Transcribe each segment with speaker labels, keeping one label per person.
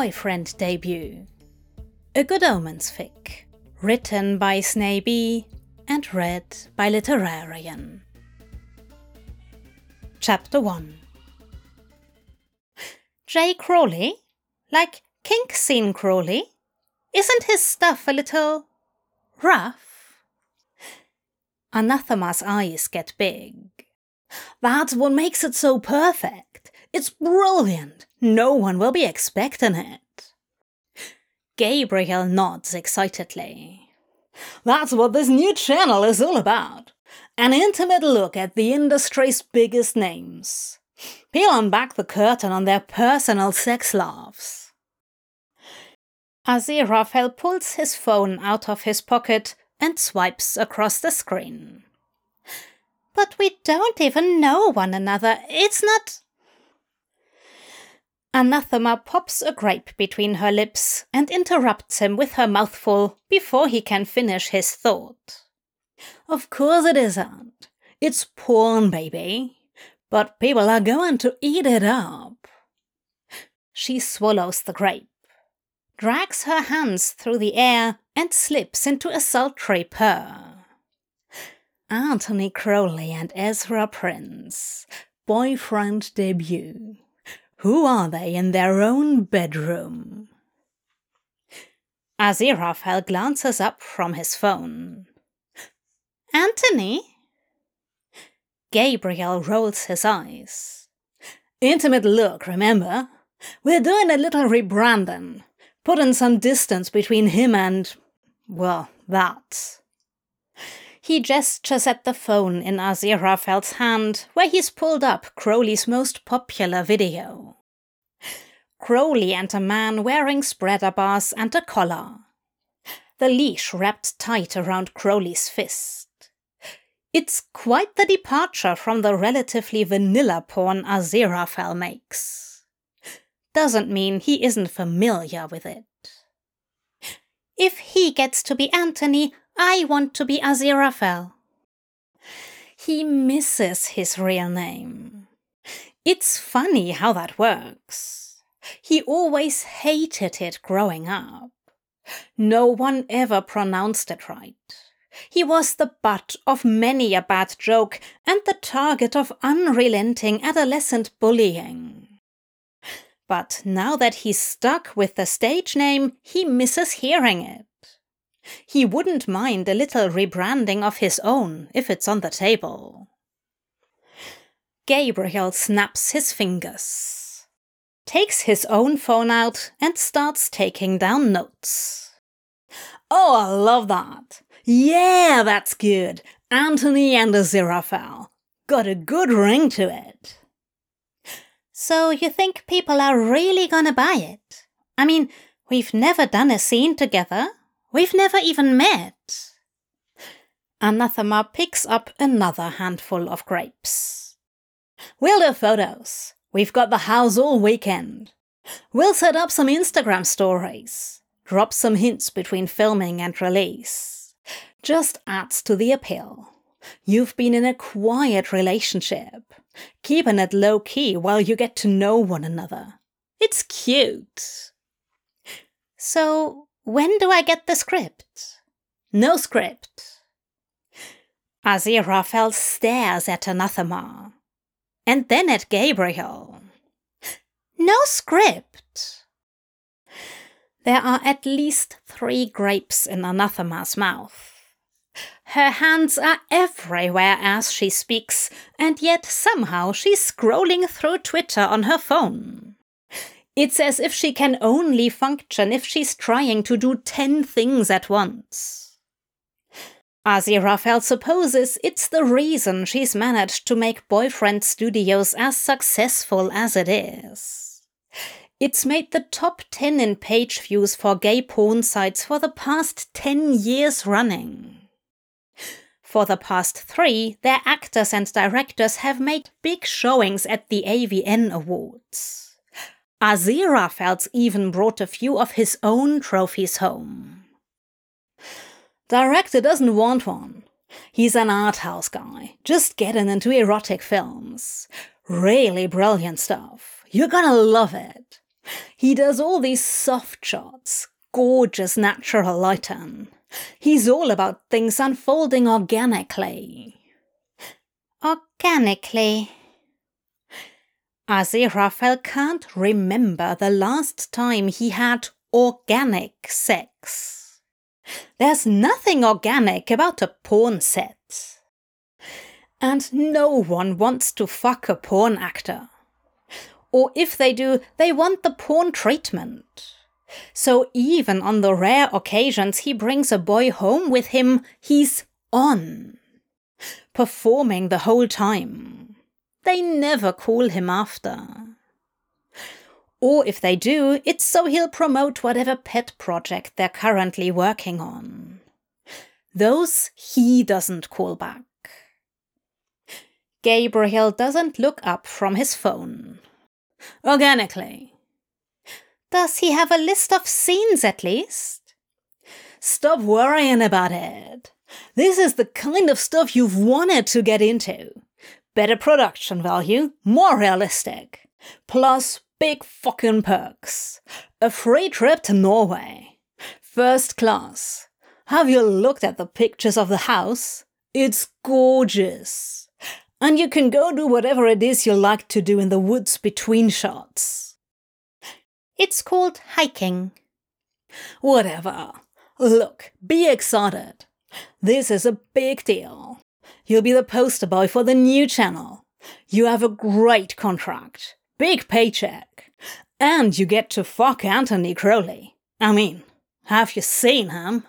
Speaker 1: Boyfriend debut. A Good Omens fic. Written by Snaby and read by Literarian. Chapter 1 Jay Crowley? Like kink scene Crowley? Isn't his stuff a little rough? Anathema's eyes get big. That's what makes it so perfect. It's brilliant. No one will be expecting it. Gabriel nods excitedly. That's what this new channel is all about. An intimate look at the industry's biggest names. Peeling back the curtain on their personal sex loves. Aziraphale pulls his phone out of his pocket and swipes across the screen. But we don't even know one another. It's not. Anathema pops a grape between her lips and interrupts him with her mouthful before he can finish his thought. Of course it isn't. It's porn, baby. But people are going to eat it up. She swallows the grape, drags her hands through the air, and slips into a sultry purr. Anthony Crowley and Ezra Prince, boyfriend debut. Who are they in their own bedroom? Aziraphale glances up from his phone. Anthony? Gabriel rolls his eyes. Intimate look, remember? We're doing a little rebranding, putting some distance between him and, well, that. He gestures at the phone in Aziraphale's hand, where he's pulled up Crowley's most popular video. Crowley and a man wearing spreader bars and a collar. The leash wrapped tight around Crowley's fist. It's quite the departure from the relatively vanilla porn Aziraphale makes. Doesn't mean he isn't familiar with it. If he gets to be Anthony, I want to be Aziraphale. He misses his real name. It's funny how that works. He always hated it growing up. No one ever pronounced it right. He was the butt of many a bad joke and the target of unrelenting adolescent bullying. But now that he's stuck with the stage name, he misses hearing it. He wouldn't mind a little rebranding of his own if it's on the table. Gabriel snaps his fingers, takes his own phone out, and starts taking down notes. Oh, I love that. Yeah, that's good. Anthony and Aziraphale. Got a good ring to it. So you think people are really gonna buy it? I mean, we've never done a scene together. We've never even met. Anathema picks up another handful of grapes. We'll do photos. We've got the house all weekend. We'll set up some Instagram stories. Drop some hints between filming and release. Just adds to the appeal. You've been in a quiet relationship, keeping it low key while you get to know one another. It's cute. So, when do I get the script? No script. Aziraphale stares at Anathema, and then at Gabriel. No script. There are at least three grapes in Anathema's mouth. Her hands are everywhere as she speaks, and yet somehow she's scrolling through Twitter on her phone. It's as if she can only function if she's trying to do ten things at once. Aziraphale supposes it's the reason she's managed to make Boyfriend Studios as successful as it is. It's made the top 10 in page views for gay porn sites for the past 10 years running. For the past three, their actors and directors have made big showings at the AVN Awards. Aziraphale's even brought a few of his own trophies home. Director doesn't want one. He's an art house guy, just getting into erotic films. Really brilliant stuff. You're gonna love it. He does all these soft shots, gorgeous natural lighting. He's all about things unfolding organically.
Speaker 2: Organically.
Speaker 1: Aziraphale can't remember the last time he had organic sex. There's nothing organic about a porn set. And no one wants to fuck a porn actor. Or if they do, they want the porn treatment. So even on the rare occasions he brings a boy home with him, he's on. Performing the whole time. They never call him after. Or if they do, it's so he'll promote whatever pet project they're currently working on. Those he doesn't call back. Gabriel doesn't look up from his phone. Organically.
Speaker 2: Does he have a list of scenes at least?
Speaker 1: Stop worrying about it. This is the kind of stuff you've wanted to get into. Better production value, more realistic. Plus big fucking perks. A free trip to Norway. First class. Have you looked at the pictures of the house? It's gorgeous. And you can go do whatever it is you like to do in the woods between shots.
Speaker 2: It's called hiking.
Speaker 1: Whatever. Look, be excited. This is a big deal. You'll be the poster boy for the new channel. You have a great contract, big paycheck, and you get to fuck Anthony Crowley. I mean, have you seen him?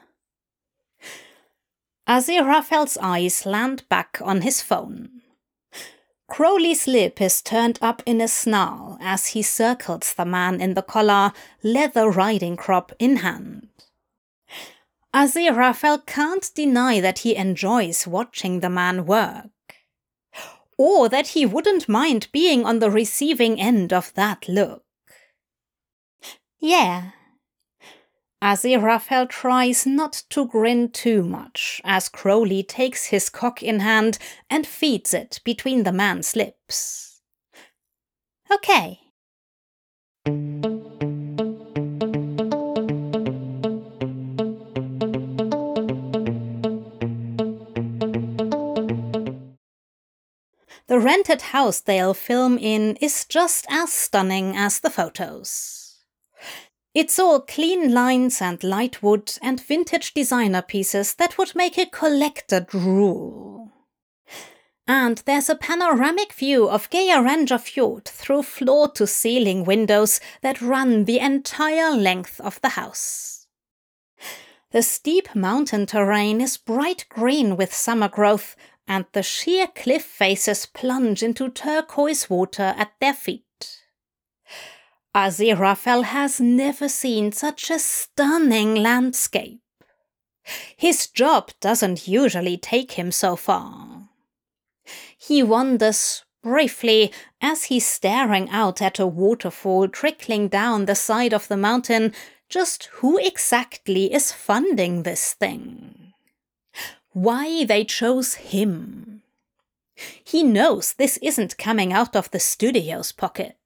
Speaker 2: Aziraphale's eyes land back on his phone. Crowley's lip is turned up in a snarl as he circles the man in the collar, leather riding crop in hand. Aziraphale can't deny that he enjoys watching the man work. Or that he wouldn't mind being on the receiving end of that look. Yeah. Aziraphale tries not to grin too much as Crowley takes his cock in hand and feeds it between the man's lips. Okay. The rented house they'll film in is just as stunning as the photos. It's all clean lines and light wood and vintage designer pieces that would make a collector drool. And there's a panoramic view of Geiranger Fjord through floor to ceiling windows that run the entire length of the house. The steep mountain terrain is bright green with summer growth, and the sheer cliff faces plunge into turquoise water at their feet. Aziraphale has never seen such a stunning landscape. His job doesn't usually take him so far. He wonders briefly as he's staring out at a waterfall trickling down the side of the mountain just who exactly is funding this thing why they chose him. He knows this isn't coming out of the studio's pocket.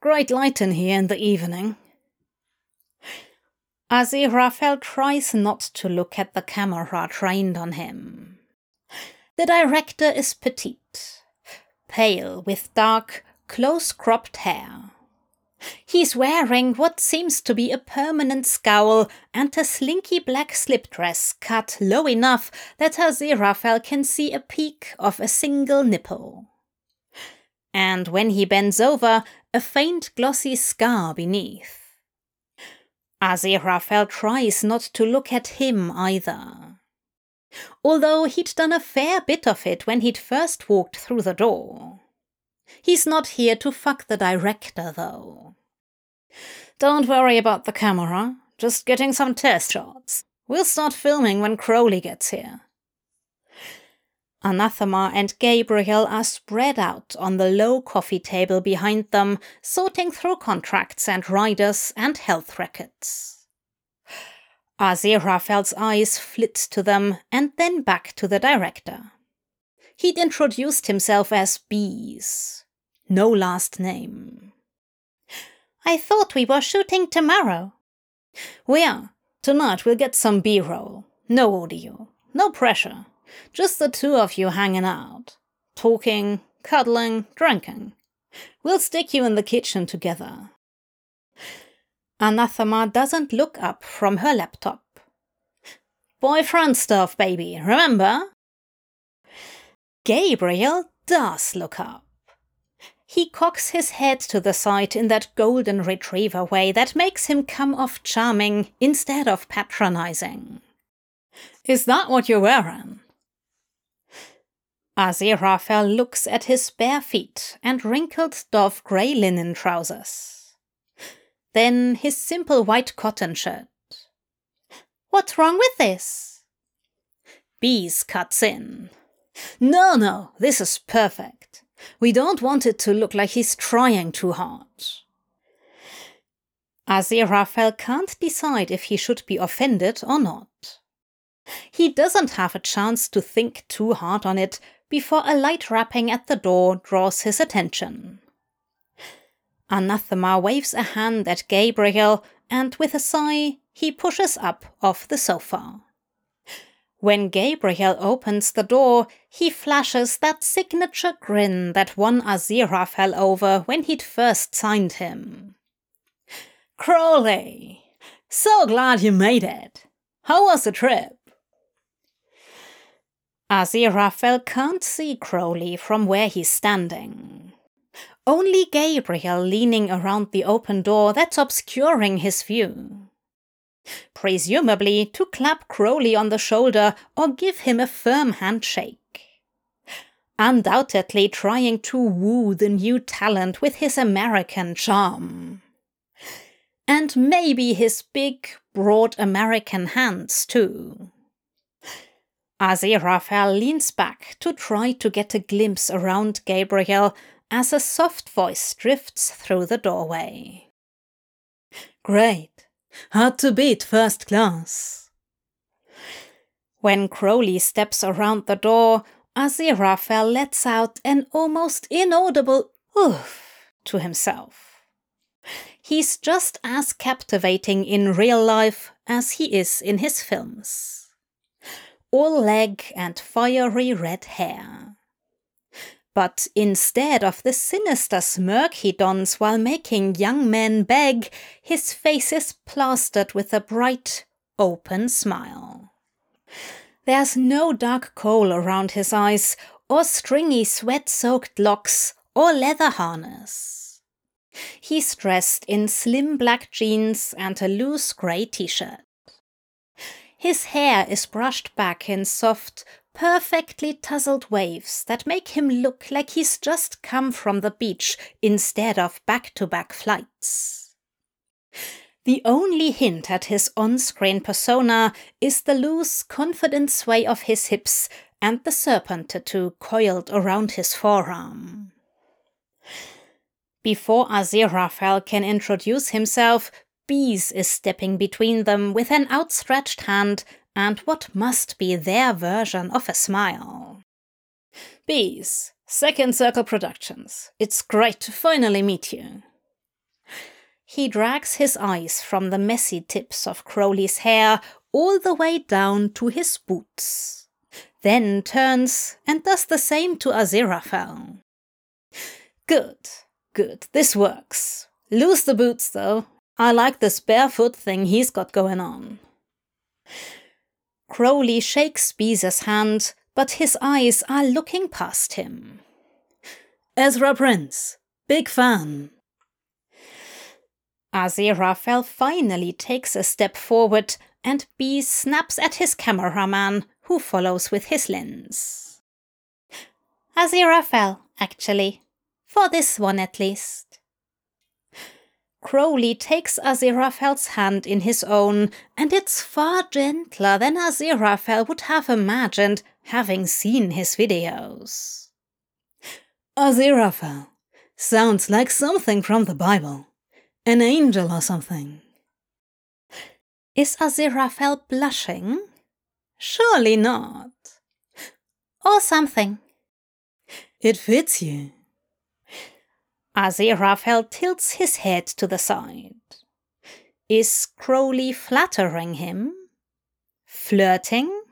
Speaker 2: Great light in here in the evening. Aziraphale tries not to look at the camera trained on him. The director is petite, pale with dark, close cropped hair. He's wearing what seems to be a permanent scowl and a slinky black slip dress cut low enough that Aziraphale can see a peak of a single nipple. And when he bends over, a faint glossy scar beneath. Aziraphale tries not to look at him either. Although he'd done a fair bit of it when he'd first walked through the door. He's not here to fuck the director, though. Don't worry about the camera, just getting some test shots. We'll start filming when Crowley gets here. Anathema and Gabriel are spread out on the low coffee table behind them, sorting through contracts and riders and health records. Aziraphale's eyes flit to them and then back to the director. He'd introduced himself as Beez. No last name. I thought we were shooting tomorrow.
Speaker 1: We are. Tonight we'll get some B roll. No audio. No pressure. Just the two of you hanging out. Talking, cuddling, drinking. We'll stick you in the kitchen together.
Speaker 2: Anathema doesn't look up from her laptop.
Speaker 1: Boyfriend stuff, baby, remember?
Speaker 2: Gabriel does look up. He cocks his head to the side in that golden retriever way that makes him come off charming instead of patronizing.
Speaker 1: Is that what you're wearing?
Speaker 2: Aziraphale looks at his bare feet and wrinkled dove grey linen trousers. Then his simple white cotton shirt. What's wrong with this?
Speaker 1: Beez cuts in. No, no, this is perfect. We don't want it to look like he's trying too hard.
Speaker 2: Aziraphale can't decide if he should be offended or not. He doesn't have a chance to think too hard on it before a light rapping at the door draws his attention. Anathema waves a hand at Gabriel, and with a sigh, he pushes up off the sofa. When Gabriel opens the door, he flashes that signature grin that won fell over when he'd first signed him.
Speaker 1: Crowley! So glad you made it! How was the trip?
Speaker 2: Aziraphale can't see Crowley from where he's standing. Only Gabriel leaning around the open door that's obscuring his view presumably to clap Crowley on the shoulder or give him a firm handshake. Undoubtedly trying to woo the new talent with his American charm. And maybe his big, broad American hands, too. Aziraphale leans back to try to get a glimpse around Gabriel as a soft voice drifts through the doorway.
Speaker 1: Great. Hard to beat first class.
Speaker 2: When Crowley steps around the door, Aziraphale lets out an almost inaudible oof to himself. He's just as captivating in real life as he is in his films. All leg and fiery red hair. But instead of the sinister smirk he dons while making young men beg, his face is plastered with a bright, open smile. There's no dark kohl around his eyes, or stringy sweat soaked locks, or leather harness. He's dressed in slim black jeans and a loose grey t shirt. His hair is brushed back in soft, perfectly tousled waves that make him look like he's just come from the beach instead of back to back flights. The only hint at his on screen persona is the loose, confident sway of his hips and the serpent tattoo coiled around his forearm. Before Aziraphale can introduce himself, Beez is stepping between them with an outstretched hand and what must be their version of a smile.
Speaker 1: Beez, Second Circle Productions. It's great to finally meet you.
Speaker 2: He drags his eyes from the messy tips of Crowley's hair all the way down to his boots, then turns and does the same to Aziraphale.
Speaker 1: Good, good, this works. Lose the boots, though. I like this barefoot thing he's got going on.
Speaker 2: Crowley shakes Beez's hand, but his eyes are looking past him.
Speaker 1: Ezra Prince, big fan.
Speaker 2: Aziraphale finally takes a step forward, and Beez snaps at his cameraman, who follows with his lens. Aziraphale, actually. For this one at least. Crowley takes Aziraphale's hand in his own, and it's far gentler than Aziraphale would have imagined, having seen his videos.
Speaker 1: Aziraphale sounds like something from the Bible. An angel or something.
Speaker 2: Is Aziraphale blushing?
Speaker 1: Surely not.
Speaker 2: Or something.
Speaker 1: It fits you.
Speaker 2: Aziraphale tilts his head to the side. Is Crowley flattering him? Flirting?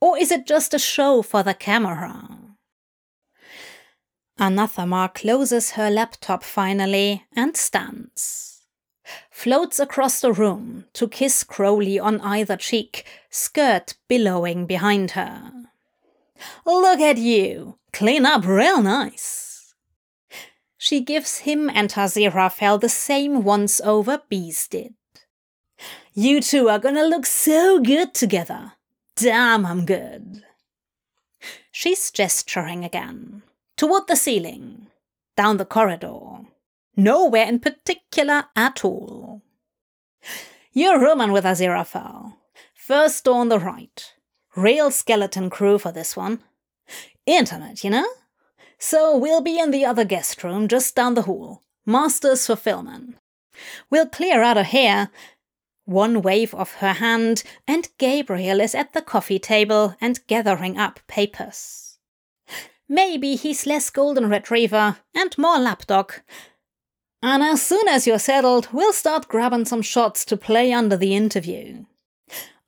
Speaker 2: Or is it just a show for the camera? Anathema closes her laptop finally and stands. Floats across the room to kiss Crowley on either cheek, skirt billowing behind her. Look at you! Clean up real nice! She gives him and Aziraphale the same once over Beez did. You two are gonna look so good together. Damn, I'm good. She's gesturing again. Toward the ceiling. Down the corridor. Nowhere in particular at all. You're rooming with Aziraphale. First door on the right. Real skeleton crew for this one. Intimate, you know? So we'll be in the other guest room just down the hall. Masters for filming. We'll clear out of here one wave of her hand, and Gabriel is at the coffee table and gathering up papers. Maybe he's less golden retriever and more lapdog. And as soon as you're settled, we'll start grabbing some shots to play under the interview.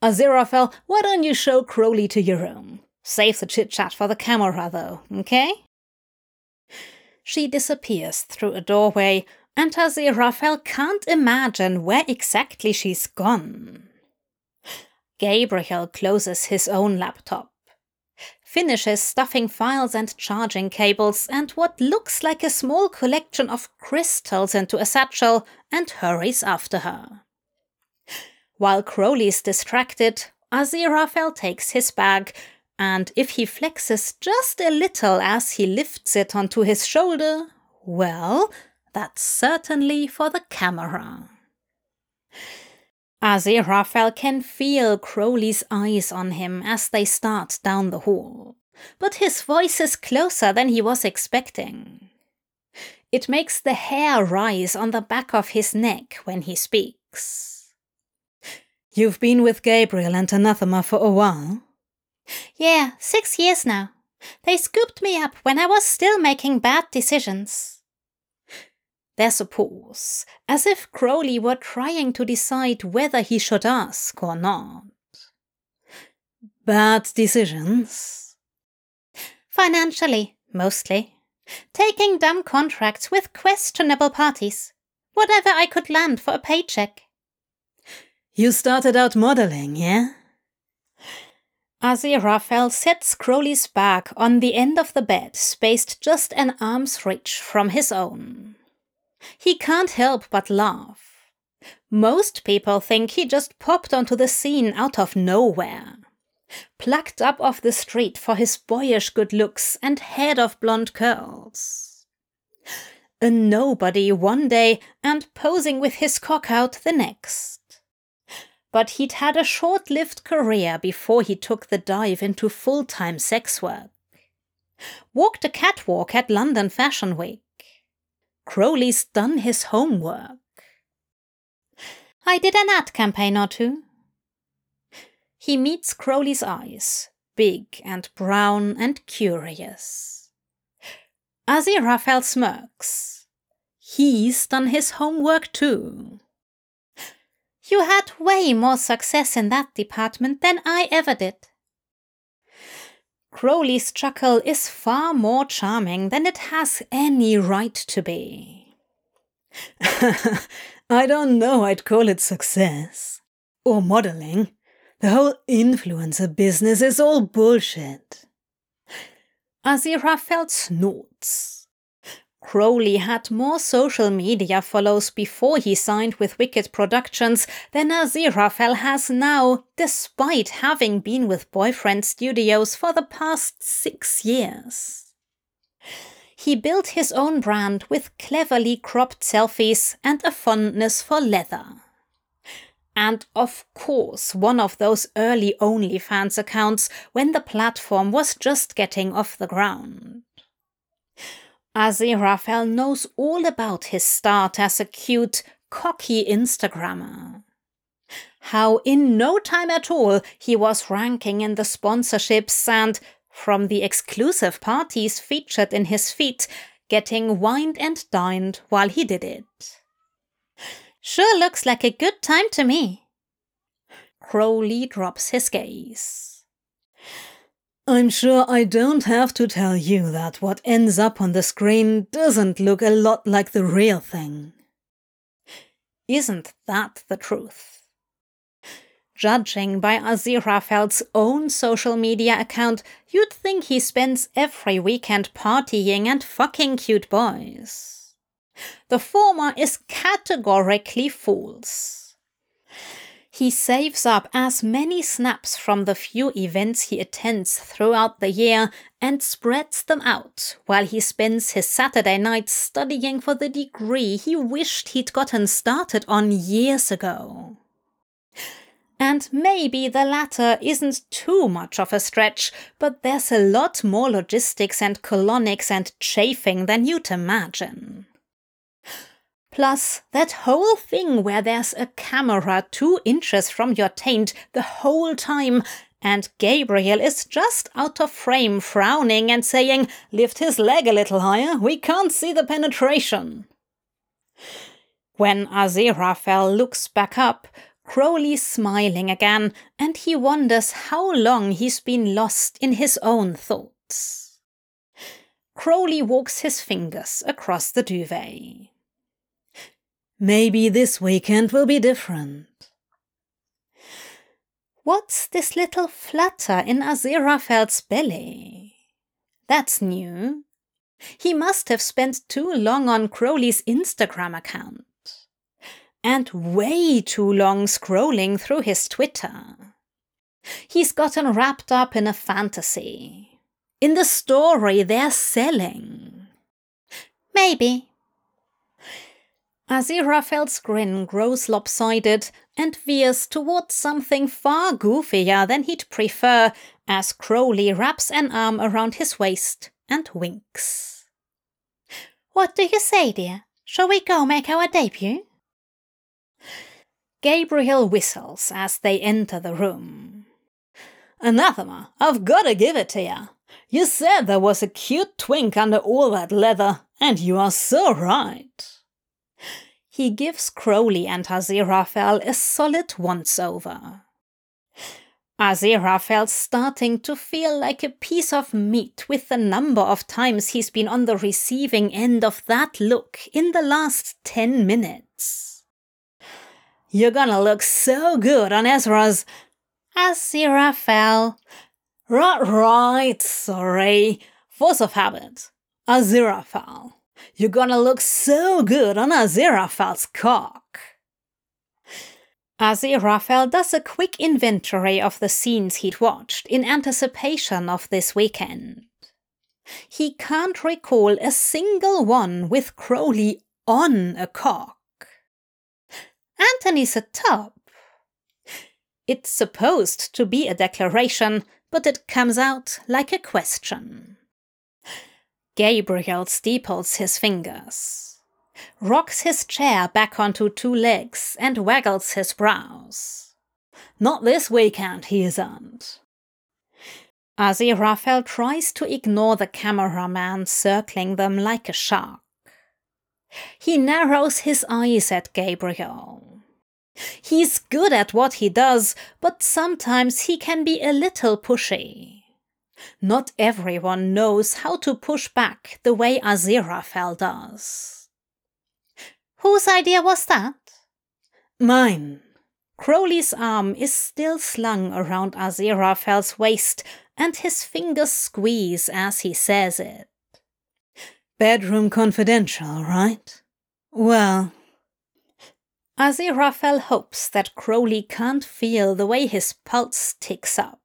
Speaker 2: Aziraphale, why don't you show Crowley to your room? Save the chit chat for the camera, though, okay? She disappears through a doorway and Aziraphale can't imagine where exactly she's gone. Gabriel closes his own laptop, finishes stuffing files and charging cables and what looks like a small collection of crystals into a satchel and hurries after her. While Crowley's distracted, Aziraphale takes his bag, and if he flexes just a little as he lifts it onto his shoulder, well, that's certainly for the camera. Aziraphale can feel Crowley's eyes on him as they start down the hall, but his voice is closer than he was expecting. It makes the hair rise on the back of his neck when he speaks.
Speaker 1: You've been with Gabriel and Anathema for a while?
Speaker 2: Yeah, six years now. They scooped me up when I was still making bad decisions. There's a pause, as if Crowley were trying to decide whether he should ask or not.
Speaker 1: Bad decisions?
Speaker 2: Financially, mostly. Taking dumb contracts with questionable parties. Whatever I could land for a paycheck.
Speaker 1: You started out modeling, yeah?
Speaker 2: Aziraphale sets Crowley's back on the end of the bed, spaced just an arm's reach from his own. He can't help but laugh. Most people think he just popped onto the scene out of nowhere. Plucked up off the street for his boyish good looks and head of blonde curls. A nobody one day and posing with his cock out the next. But he'd had a short lived career before he took the dive into full time sex work. Walked a catwalk at London Fashion Week Crowley's done his homework. I did an ad campaign or two. He meets Crowley's eyes, big and brown and curious. Aziraphale smirks. He's done his homework too. You had way more success in that department than I ever did. Crowley's chuckle is far more charming than it has any right to be.
Speaker 1: I don't know I'd call it success. Or modeling. The whole influencer business is all bullshit.
Speaker 2: Aziraphale snorts. Crowley had more social media follows before he signed with Wicked Productions than Aziraphale has now, despite having been with Boyfriend Studios for the past six years. He built his own brand with cleverly cropped selfies and a fondness for leather. And of course, one of those early OnlyFans accounts when the platform was just getting off the ground. Aziraphale knows all about his start as a cute, cocky Instagrammer. How in no time at all he was ranking in the sponsorships and, from the exclusive parties featured in his feed, getting wined and dined while he did it. Sure looks like a good time to me. Crowley drops his gaze.
Speaker 1: I'm sure I don't have to tell you that what ends up on the screen doesn't look a lot like the real thing.
Speaker 2: Isn't that the truth? Judging by Aziraphale's own social media account, you'd think he spends every weekend partying and fucking cute boys. The former is categorically false. He saves up as many snaps from the few events he attends throughout the year and spreads them out while he spends his Saturday nights studying for the degree he wished he'd gotten started on years ago. And maybe the latter isn't too much of a stretch, but there's a lot more logistics and colonics and chafing than you'd imagine. Plus, that whole thing where there's a camera two inches from your taint the whole time, and Gabriel is just out of frame frowning and saying, Lift his leg a little higher, we can't see the penetration. When Aziraphale looks back up, Crowley's smiling again, and he wonders how long he's been lost in his own thoughts. Crowley walks his fingers across the duvet.
Speaker 1: Maybe this weekend will be different.
Speaker 2: What's this little flutter in Aziraphale's belly? That's new. He must have spent too long on Crowley's Instagram account and way too long scrolling through his Twitter. He's gotten wrapped up in a fantasy. In the story they're selling. Maybe. Aziraphale's grin grows lopsided and veers towards something far goofier than he'd prefer as Crowley wraps an arm around his waist and winks. What do you say, dear? Shall we go make our debut? Gabriel whistles as they enter the room.
Speaker 1: Anathema, I've gotta give it to ya. You said there was a cute twink under all that leather, and you are so right.
Speaker 2: He gives Crowley and Aziraphale a solid once over. Aziraphale's starting to feel like a piece of meat with the number of times he's been on the receiving end of that look in the last ten minutes.
Speaker 1: You're gonna look so good on Ezra's.
Speaker 2: Aziraphale.
Speaker 1: Right, right, sorry. Force of habit. Aziraphale. You're gonna look so good on Aziraphale's cock.
Speaker 2: Aziraphale does a quick inventory of the scenes he'd watched in anticipation of this weekend. He can't recall a single one with Crowley on a cock. Anthony's a top. It's supposed to be a declaration, but it comes out like a question. Gabriel steeples his fingers, rocks his chair back onto two legs, and waggles his brows.
Speaker 1: Not this weekend, he isn't.
Speaker 2: Aziraphale tries to ignore the cameraman circling them like a shark. He narrows his eyes at Gabriel. He's good at what he does, but sometimes he can be a little pushy. Not everyone knows how to push back the way Aziraphale does. Whose idea was that?
Speaker 1: Mine.
Speaker 2: Crowley's arm is still slung around Aziraphale's waist, and his fingers squeeze as he says it.
Speaker 1: Bedroom confidential, right? Well,
Speaker 2: Aziraphale hopes that Crowley can't feel the way his pulse ticks up.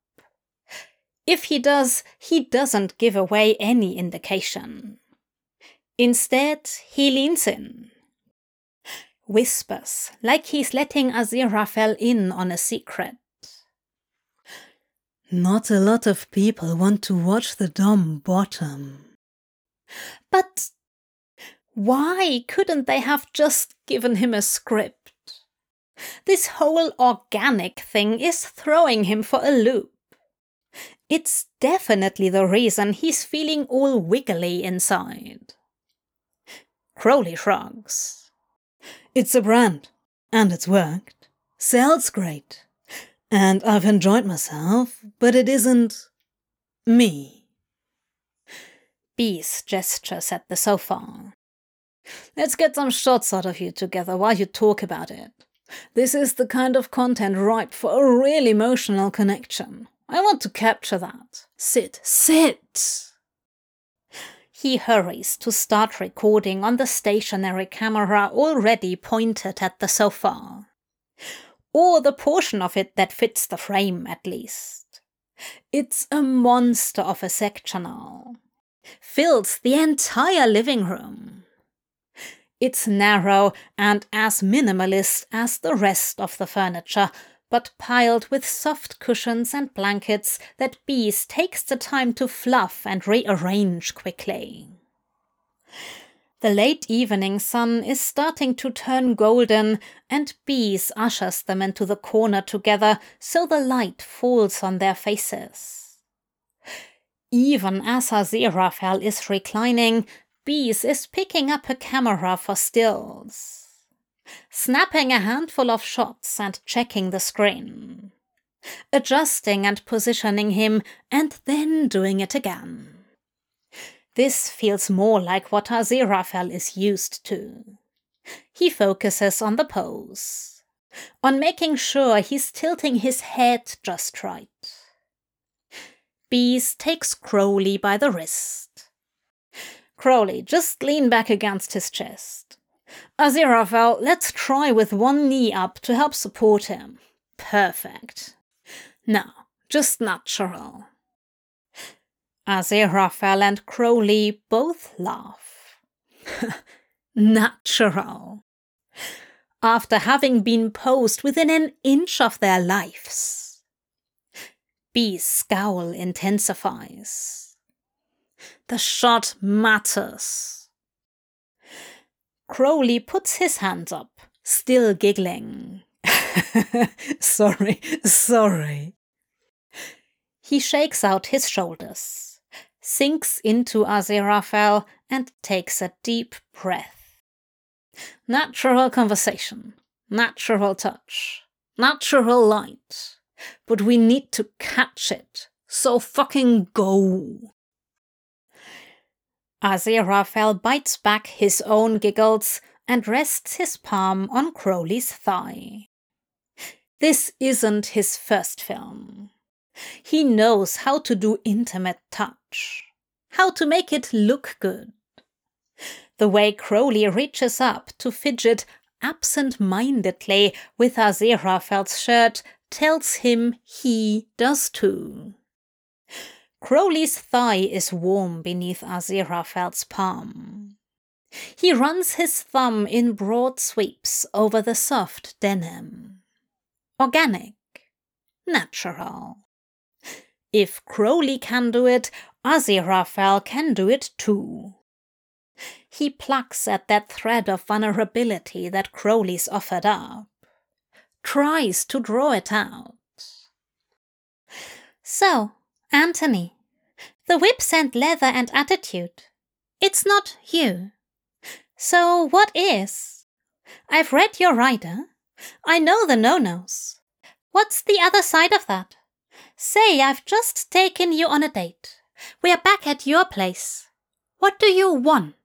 Speaker 2: If he does, he doesn't give away any indication. Instead, he leans in. Whispers, like he's letting Aziraphale in on a secret.
Speaker 1: Not a lot of people want to watch the Dom bottom.
Speaker 2: But why couldn't they have just given him a script? This whole organic thing is throwing him for a loop. It's definitely the reason he's feeling all wiggly inside.
Speaker 1: Crowley shrugs. It's a brand, and it's worked. Sells great. And I've enjoyed myself, but it isn't me.
Speaker 2: Beez gestures at the sofa.
Speaker 1: Let's get some shots out of you together while you talk about it. This is the kind of content ripe for a real emotional connection. I want to capture that. Sit, sit!
Speaker 2: He hurries to start recording on the stationary camera already pointed at the sofa. Or the portion of it that fits the frame, at least. It's a monster of a sectional. Fills the entire living room. It's narrow and as minimalist as the rest of the furniture, but piled with soft cushions and blankets that Beez takes the time to fluff and rearrange quickly. The late evening sun is starting to turn golden, and Beez ushers them into the corner together so the light falls on their faces. Even as Aziraphale is reclining, Beez is picking up a camera for stills, snapping a handful of shots and checking the screen, adjusting and positioning him, and then doing it again. This feels more like what Aziraphale is used to. He focuses on the pose, on making sure he's tilting his head just right. Beez takes Crowley by the wrist Crowley, just lean back against his chest. Aziraphale, let's try with one knee up to help support him. Perfect. Now, just natural. Aziraphale and Crowley both laugh. natural. After having been posed within an inch of their lives. B's scowl intensifies. The shot matters. Crowley puts his hands up, still giggling. sorry, sorry. He shakes out his shoulders, sinks into Aziraphale, and takes a deep breath. Natural conversation, natural touch, natural light. But we need to catch it. So fucking go. Aziraphale bites back his own giggles and rests his palm on Crowley's thigh. This isn't his first film. He knows how to do intimate touch, how to make it look good. The way Crowley reaches up to fidget absent mindedly with Aziraphale's shirt tells him he does too. Crowley's thigh is warm beneath Aziraphale's palm. He runs his thumb in broad sweeps over the soft denim. Organic. Natural. If Crowley can do it, Aziraphale can do it too. He plucks at that thread of vulnerability that Crowley's offered up, tries to draw it out. So, Anthony, the whip sent leather and attitude. It's not you. So what is? I've read your rider. I know the no-nos. What's the other side of that? Say I've just taken you on a date. We're back at your place. What do you want?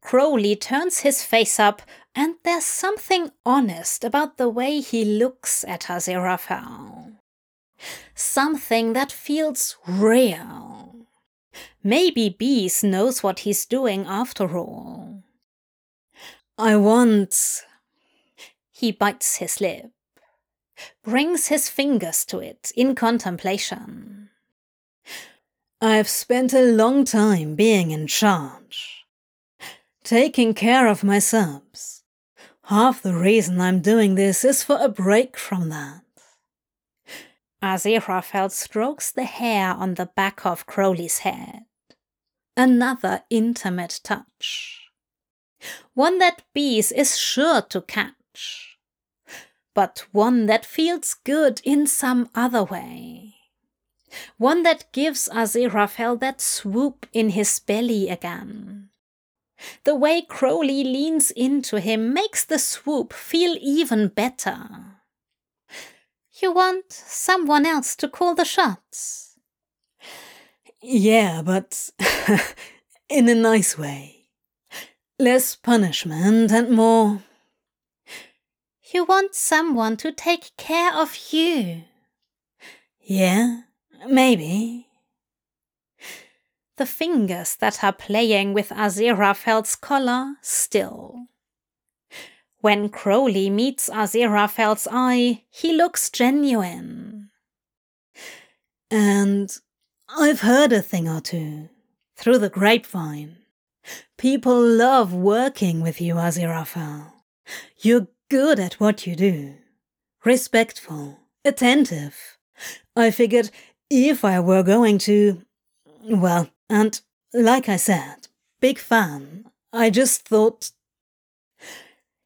Speaker 2: Crowley turns his face up, and there's something honest about the way he looks at Aziraphale. Something that feels real. Maybe Beez knows what he's doing after all. I want. He bites his lip, brings his fingers to it in contemplation. I've spent a long time being in charge, taking care of my subs. Half the reason I'm doing this is for a break from that. Aziraphale strokes the hair on the back of Crowley's head. Another intimate touch. One that Beez is sure to catch. But one that feels good in some other way. One that gives Aziraphale that swoop in his belly again. The way Crowley leans into him makes the swoop feel even better. You want someone else to call the shots?
Speaker 1: Yeah, but in a nice way. Less punishment and more.
Speaker 2: You want someone to take care of you.
Speaker 1: Yeah, maybe.
Speaker 2: The fingers that are playing with Azira Aziraphale's collar still. When Crowley meets Aziraphale's eye, he looks genuine.
Speaker 1: And I've heard a thing or two through the grapevine. People love working with you, Aziraphale. You're good at what you do, respectful, attentive. I figured if I were going to. Well, and like I said, big fan, I just thought.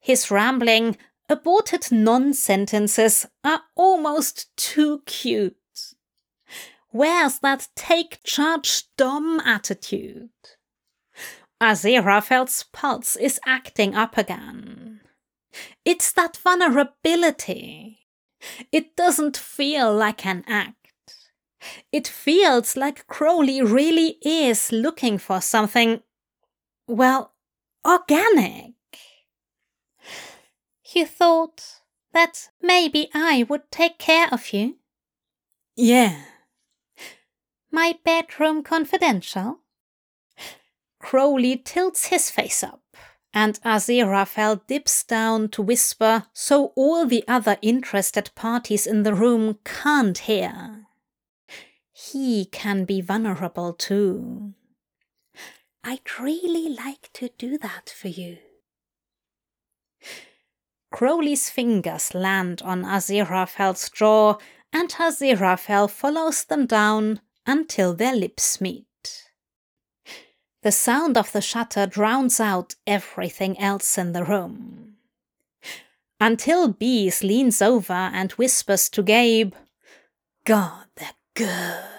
Speaker 2: His rambling, aborted non sentences are almost too cute. Where's that take charge Dom attitude? Aziraphale's pulse is acting up again. It's that vulnerability. It doesn't feel like an act. It feels like Crowley really is looking for something, well, organic. You thought that maybe I would take care of you?
Speaker 1: Yeah.
Speaker 2: My bedroom confidential? Crowley tilts his face up, and Aziraphale dips down to whisper so all the other interested parties in the room can't hear. He can be vulnerable too. I'd really like to do that for you. Crowley's fingers land on Aziraphale's jaw, and Aziraphale follows them down until their lips meet. The sound of the shutter drowns out everything else in the room. Until Beez leans over and whispers to Gabe,
Speaker 1: God, they're good.